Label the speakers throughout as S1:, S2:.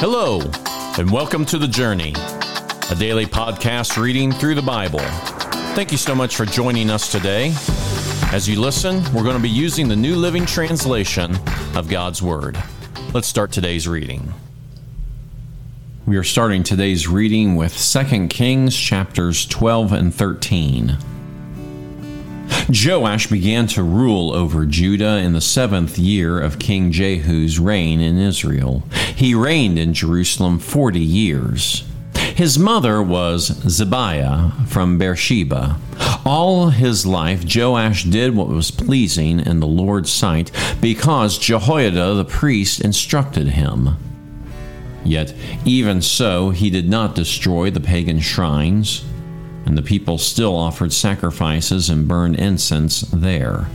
S1: Hello, and welcome to The Journey, a daily podcast reading through the Bible. Thank you so much for joining us today. As you listen, we're going to be using the New Living Translation of God's Word. Let's start today's reading. We are starting today's reading with 2 Kings chapters 12 and 13. Joash began to rule over Judah in the seventh year of King Jehu's reign in Israel. He reigned in Jerusalem forty years. His mother was Zibiah from Beersheba. All his life, Joash did what was pleasing in the Lord's sight because Jehoiada the priest instructed him. Yet, even so, he did not destroy the pagan shrines and the people still offered sacrifices and burned incense there.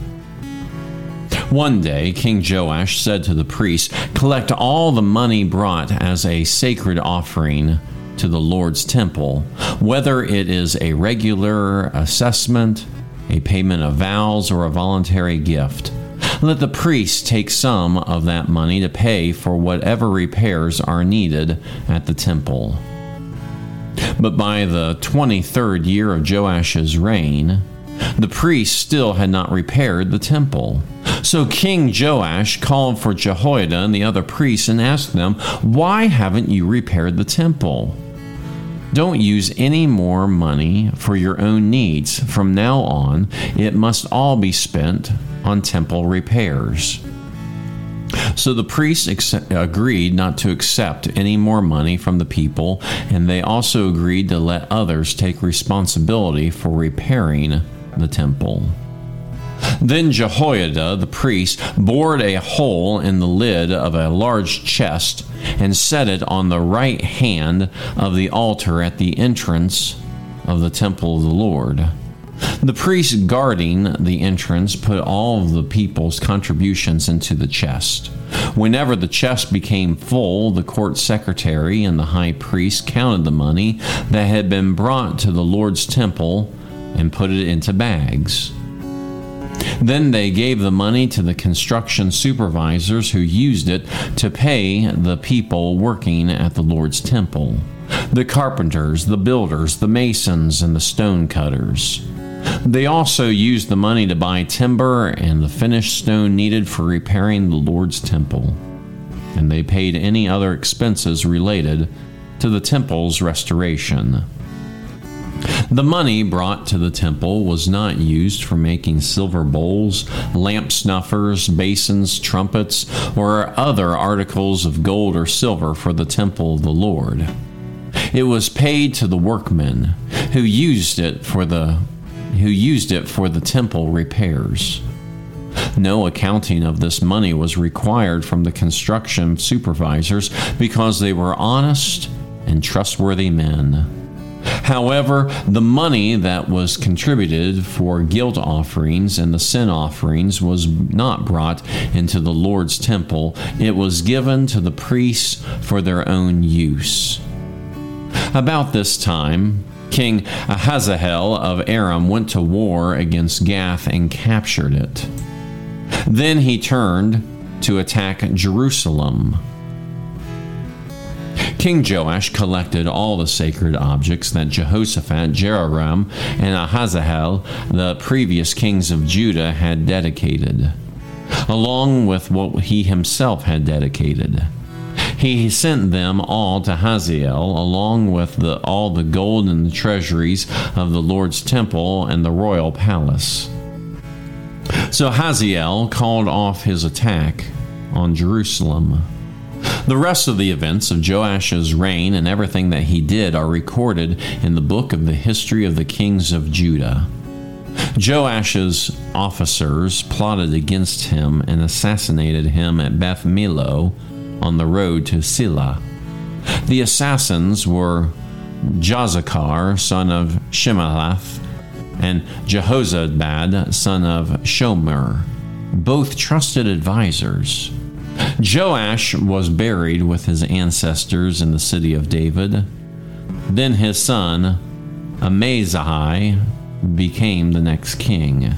S1: One day, King Joash said to the priests, Collect all the money brought as a sacred offering to the Lord's temple, whether it is a regular assessment, a payment of vows, or a voluntary gift. Let the priests take some of that money to pay for whatever repairs are needed at the temple. But by the 23rd year of Joash's reign, the priests still had not repaired the temple. So King Joash called for Jehoiada and the other priests and asked them, Why haven't you repaired the temple? Don't use any more money for your own needs. From now on, it must all be spent on temple repairs. So the priests agreed not to accept any more money from the people, and they also agreed to let others take responsibility for repairing the temple. Then Jehoiada the priest bored a hole in the lid of a large chest and set it on the right hand of the altar at the entrance of the temple of the Lord. The priest guarding the entrance put all the people's contributions into the chest. Whenever the chest became full, the court secretary and the high priest counted the money that had been brought to the Lord's temple and put it into bags. Then they gave the money to the construction supervisors who used it to pay the people working at the Lord's temple the carpenters, the builders, the masons, and the stone cutters. They also used the money to buy timber and the finished stone needed for repairing the Lord's temple. And they paid any other expenses related to the temple's restoration. The money brought to the temple was not used for making silver bowls, lamp snuffers, basins, trumpets, or other articles of gold or silver for the temple of the Lord. It was paid to the workmen who used it for the who used it for the temple repairs. No accounting of this money was required from the construction supervisors because they were honest and trustworthy men. However, the money that was contributed for guilt offerings and the sin offerings was not brought into the Lord's temple, it was given to the priests for their own use. About this time, King Hazael of Aram went to war against Gath and captured it. Then he turned to attack Jerusalem. King Joash collected all the sacred objects that Jehoshaphat, Jehoram, and Ahaziah, the previous kings of Judah, had dedicated, along with what he himself had dedicated. He sent them all to Hazael, along with the, all the gold and the treasuries of the Lord's temple and the royal palace. So Hazael called off his attack on Jerusalem. The rest of the events of Joash's reign and everything that he did are recorded in the book of the history of the kings of Judah. Joash's officers plotted against him and assassinated him at Beth Millo on the road to Silla. The assassins were Jozacar, son of Shimeath, and Jehozabad, son of Shomer, both trusted advisors. Joash was buried with his ancestors in the city of David. Then his son, Amaziah, became the next king.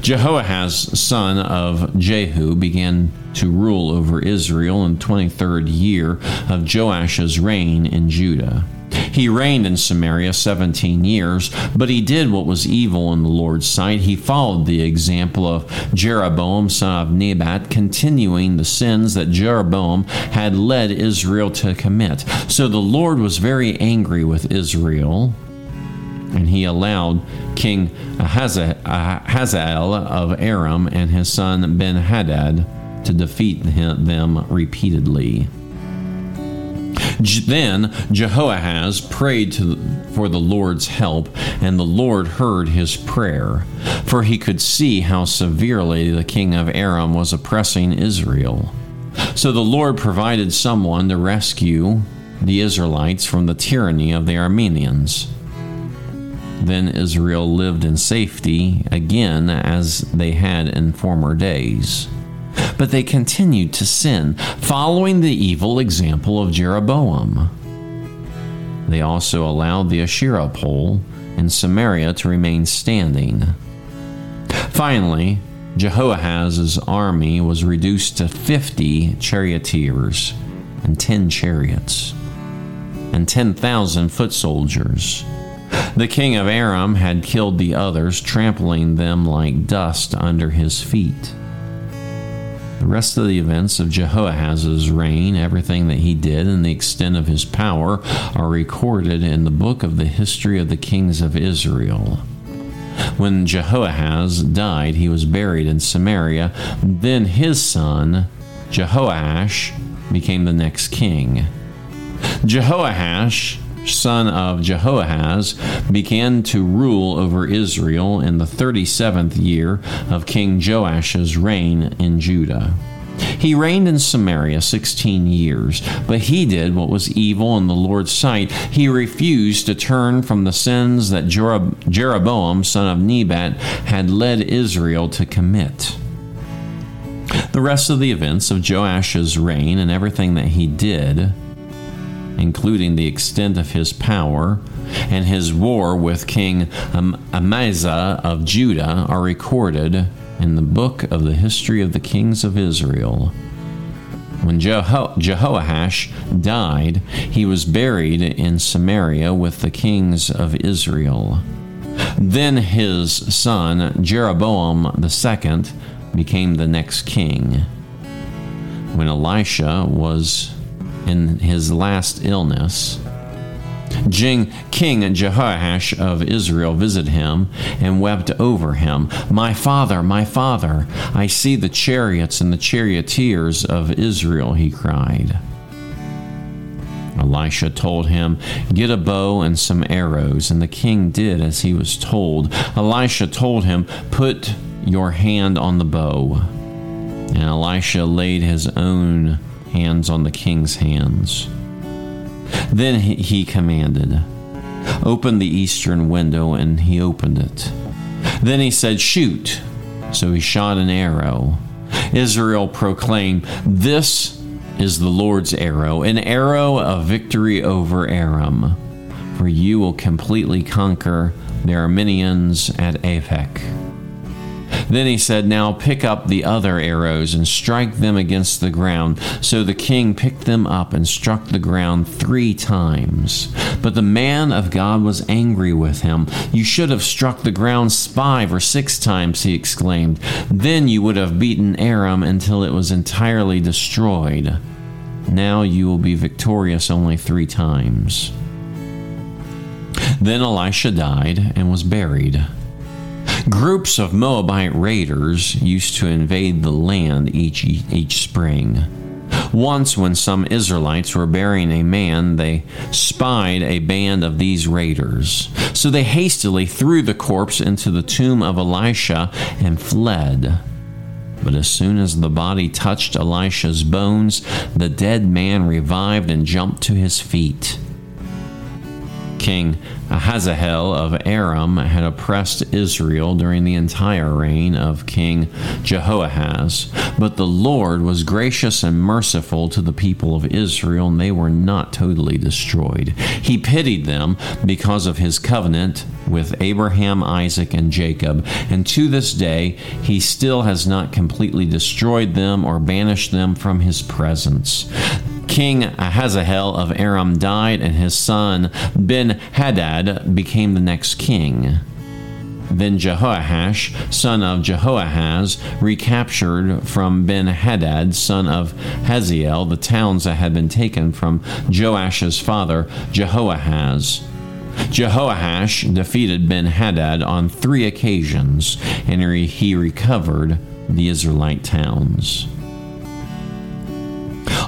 S1: Jehoahaz, son of Jehu, began to rule over Israel in the 23rd year of Joash's reign in Judah. He reigned in Samaria 17 years, but he did what was evil in the Lord's sight. He followed the example of Jeroboam, son of Nebat, continuing the sins that Jeroboam had led Israel to commit. So the Lord was very angry with Israel and he allowed King Hazael of Aram and his son Ben Hadad to defeat them repeatedly. Then Jehoahaz prayed to, for the Lord's help, and the Lord heard his prayer, for he could see how severely the king of Aram was oppressing Israel. So the Lord provided someone to rescue the Israelites from the tyranny of the Arameans. Then Israel lived in safety again as they had in former days. But they continued to sin, following the evil example of Jeroboam. They also allowed the Asherah pole in Samaria to remain standing. Finally, Jehoahaz's army was reduced to 50 charioteers and 10 chariots and 10,000 foot soldiers. The king of Aram had killed the others, trampling them like dust under his feet. The rest of the events of Jehoahaz's reign, everything that he did, and the extent of his power are recorded in the book of the history of the kings of Israel. When Jehoahaz died, he was buried in Samaria. Then his son, Jehoash, became the next king. Jehoash son of Jehoahaz, began to rule over Israel in the 37th year of King Joash's reign in Judah. He reigned in Samaria 16 years, but he did what was evil in the Lord's sight. He refused to turn from the sins that Jeroboam, son of Nebat, had led Israel to commit. The rest of the events of Joash's reign and everything that he did including the extent of his power, and his war with King Amaziah of Judah, are recorded in the book of the history of the kings of Israel. When Jeho- died, he was buried in Samaria with the kings of Israel. Then his son, Jeroboam II, became the next king. When Elisha was in his last illness. Jing, King Jehoash of Israel visited him and wept over him. My father, my father, I see the chariots and the charioteers of Israel, he cried. Elisha told him, Get a bow and some arrows, and the king did as he was told. Elisha told him, Put your hand on the bow. And Elisha laid his own hands on the king's hands. Then he commanded, Open the eastern window, and he opened it. Then he said, Shoot. So he shot an arrow. Israel proclaimed, This is the Lord's arrow, an arrow of victory over Aram. For you will completely conquer the Arameans at Aphek. Then he said, Now pick up the other arrows and strike them against the ground. So the king picked them up and struck the ground three times. But the man of God was angry with him. You should have struck the ground five or six times, he exclaimed. Then you would have beaten Aram until it was entirely destroyed. Now you will be victorious only three times. Then Elisha died and was buried. Groups of Moabite raiders used to invade the land each, each spring. Once, when some Israelites were burying a man, they spied a band of these raiders. So they hastily threw the corpse into the tomb of Elisha and fled. But as soon as the body touched Elisha's bones, the dead man revived and jumped to his feet. King Hazael of Aram had oppressed Israel during the entire reign of King Jehoahaz. But the Lord was gracious and merciful to the people of Israel, and they were not totally destroyed. He pitied them because of his covenant with Abraham, Isaac, and Jacob, and to this day he still has not completely destroyed them or banished them from his presence. King Hazael of Aram died, and his son Ben Hadad became the next king. Then Jehoash, son of Jehoahaz, recaptured from Ben Hadad, son of Hazael, the towns that had been taken from Joash's father, Jehoahaz. Jehoash defeated Ben Hadad on three occasions, and he recovered the Israelite towns.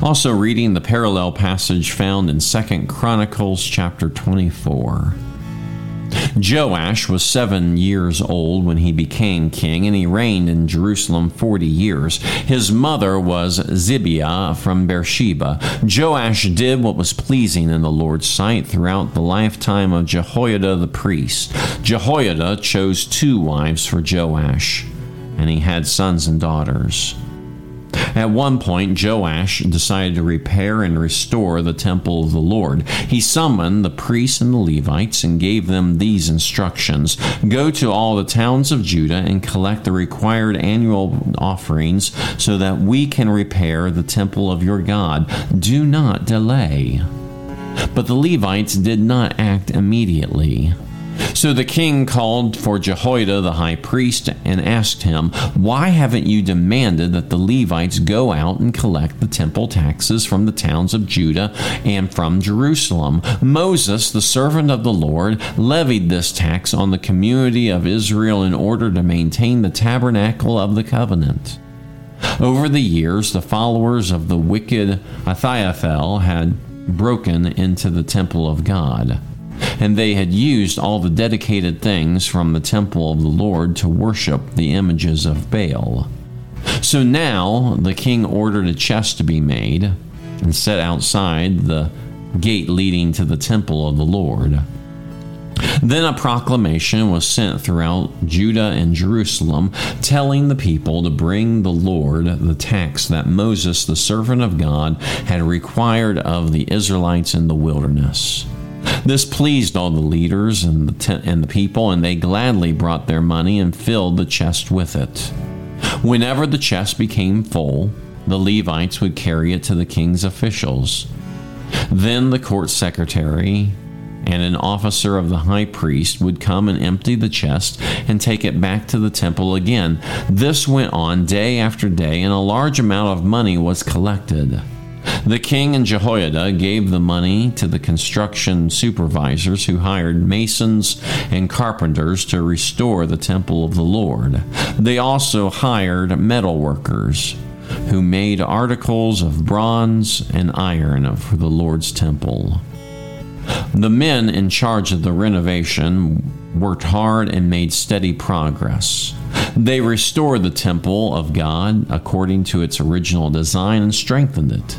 S1: Also, reading the parallel passage found in 2 Chronicles chapter 24. Joash was seven years old when he became king, and he reigned in Jerusalem forty years. His mother was Zibiah from Beersheba. Joash did what was pleasing in the Lord's sight throughout the lifetime of Jehoiada the priest. Jehoiada chose two wives for Joash, and he had sons and daughters. At one point, Joash decided to repair and restore the temple of the Lord. He summoned the priests and the Levites and gave them these instructions Go to all the towns of Judah and collect the required annual offerings so that we can repair the temple of your God. Do not delay. But the Levites did not act immediately. So the king called for Jehoiada the high priest and asked him, Why haven't you demanded that the Levites go out and collect the temple taxes from the towns of Judah and from Jerusalem? Moses, the servant of the Lord, levied this tax on the community of Israel in order to maintain the tabernacle of the covenant. Over the years, the followers of the wicked Ahithophel had broken into the temple of God and they had used all the dedicated things from the temple of the Lord to worship the images of Baal. So now the king ordered a chest to be made and set outside the gate leading to the temple of the Lord. Then a proclamation was sent throughout Judah and Jerusalem, telling the people to bring the Lord the tax that Moses, the servant of God, had required of the Israelites in the wilderness. This pleased all the leaders and the, and the people, and they gladly brought their money and filled the chest with it. Whenever the chest became full, the Levites would carry it to the king's officials. Then the court secretary and an officer of the high priest would come and empty the chest and take it back to the temple again. This went on day after day, and a large amount of money was collected. The king and Jehoiada gave the money to the construction supervisors who hired masons and carpenters to restore the temple of the Lord. They also hired metal workers who made articles of bronze and iron for the Lord's temple. The men in charge of the renovation worked hard and made steady progress. They restored the temple of God according to its original design and strengthened it.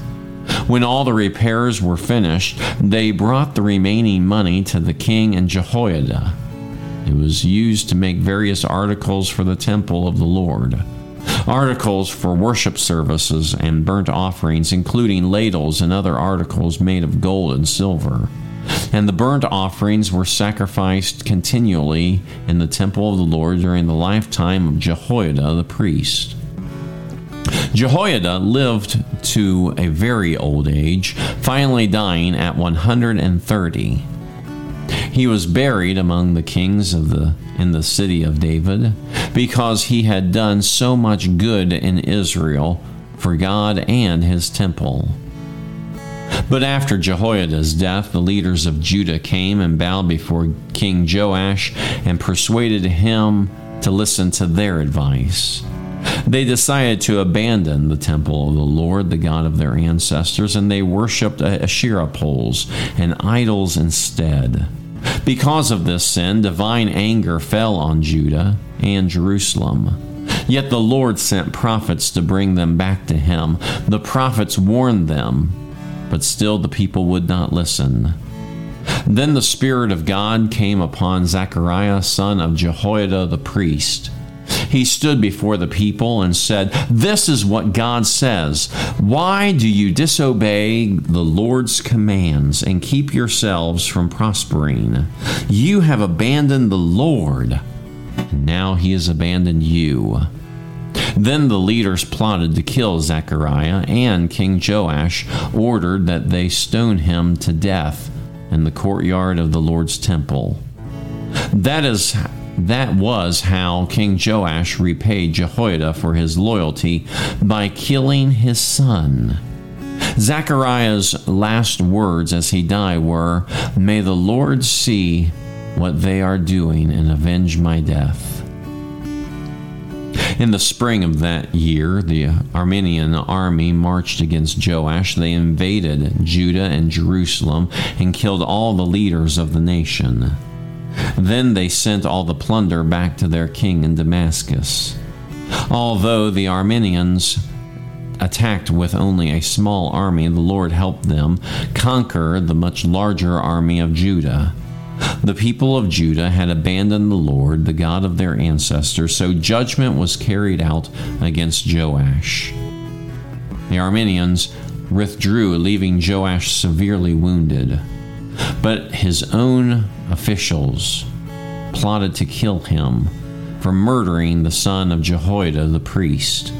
S1: When all the repairs were finished, they brought the remaining money to the king and Jehoiada. It was used to make various articles for the temple of the Lord. Articles for worship services and burnt offerings, including ladles and other articles made of gold and silver. And the burnt offerings were sacrificed continually in the temple of the Lord during the lifetime of Jehoiada the priest. Jehoiada lived to a very old age, finally dying at 130. He was buried among the kings of the in the city of David because he had done so much good in Israel for God and his temple. But after Jehoiada's death, the leaders of Judah came and bowed before King Joash and persuaded him to listen to their advice. They decided to abandon the temple of the Lord, the God of their ancestors, and they worshiped Asherah poles and idols instead. Because of this sin, divine anger fell on Judah and Jerusalem. Yet the Lord sent prophets to bring them back to him. The prophets warned them, but still the people would not listen. Then the Spirit of God came upon Zechariah, son of Jehoiada the priest He stood before the people and said, This is what God says. Why do you disobey the Lord's commands and keep yourselves from prospering? You have abandoned the Lord, and now he has abandoned you. Then the leaders plotted to kill Zechariah, and King Joash ordered that they stone him to death in the courtyard of the Lord's temple. That is that was how King Joash repaid Jehoiada for his loyalty by killing his son. Zechariah's last words as he died were, May the Lord see what they are doing and avenge my death. In the spring of that year, the Aramean army marched against Joash. They invaded Judah and Jerusalem and killed all the leaders of the nation. Then they sent all the plunder back to their king in Damascus. Although the Arameans attacked with only a small army, the Lord helped them conquer the much larger army of Judah. The people of Judah had abandoned the Lord, the God of their ancestors, so judgment was carried out against Joash. The Arameans withdrew, leaving Joash severely wounded. But his own officials plotted to kill him for murdering the son of Jehoiada the priest.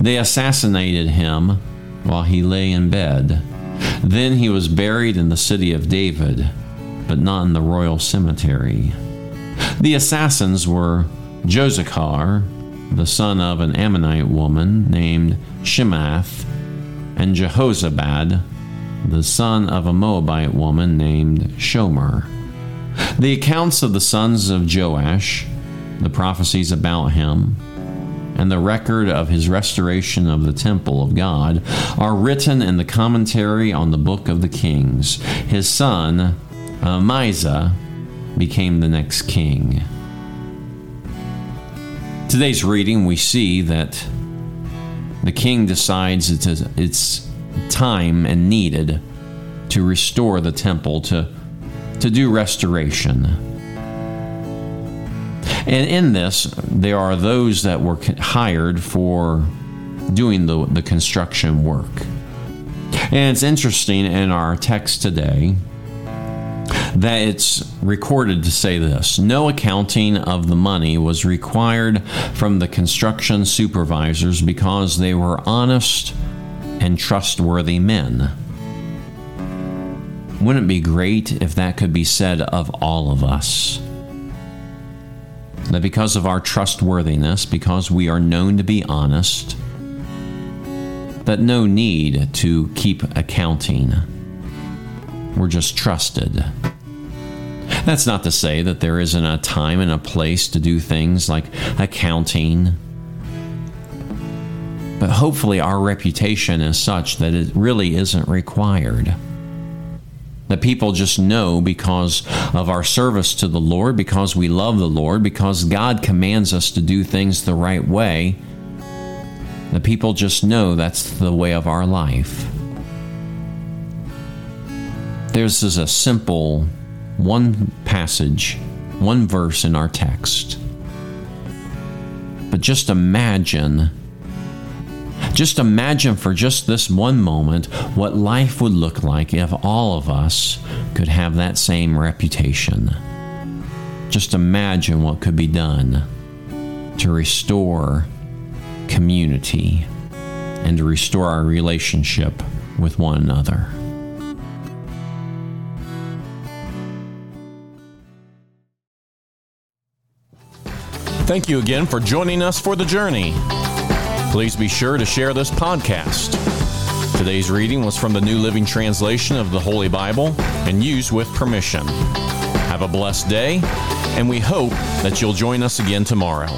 S1: They assassinated him while he lay in bed. Then he was buried in the city of David, but not in the royal cemetery. The assassins were Jozacar, the son of an Ammonite woman named Shimeath, and Jehozabad, the son of a Moabite woman named Shomer. The accounts of the sons of Joash, the prophecies about him, and the record of his restoration of the temple of God are written in the commentary on the book of the Kings. His son, Amaziah, became the next king. Today's reading, we see that the king decides it's time and needed to restore the temple, to, to do restoration. And in this, there are those that were hired for doing the, the construction work. And it's interesting in our text today that it's recorded to say this No accounting of the money was required from the construction supervisors because they were honest and trustworthy men. Wouldn't it be great if that could be said of all of us? That because of our trustworthiness, because we are known to be honest, that no need to keep accounting. We're just trusted. That's not to say that there isn't a time and a place to do things like accounting but hopefully, our reputation is such that it really isn't required. That people just know because of our service to the Lord, because we love the Lord, because God commands us to do things the right way. The people just know that's the way of our life. This is a simple one passage, one verse in our text. But just imagine just imagine for just this one moment what life would look like if all of us could have that same reputation. Just imagine what could be done to restore community and to restore our relationship with one another.
S2: Thank you again for joining us for the journey. Please be sure to share this podcast. Today's reading was from the New Living Translation of the Holy Bible and used with permission. Have a blessed day, and we hope that you'll join us again tomorrow.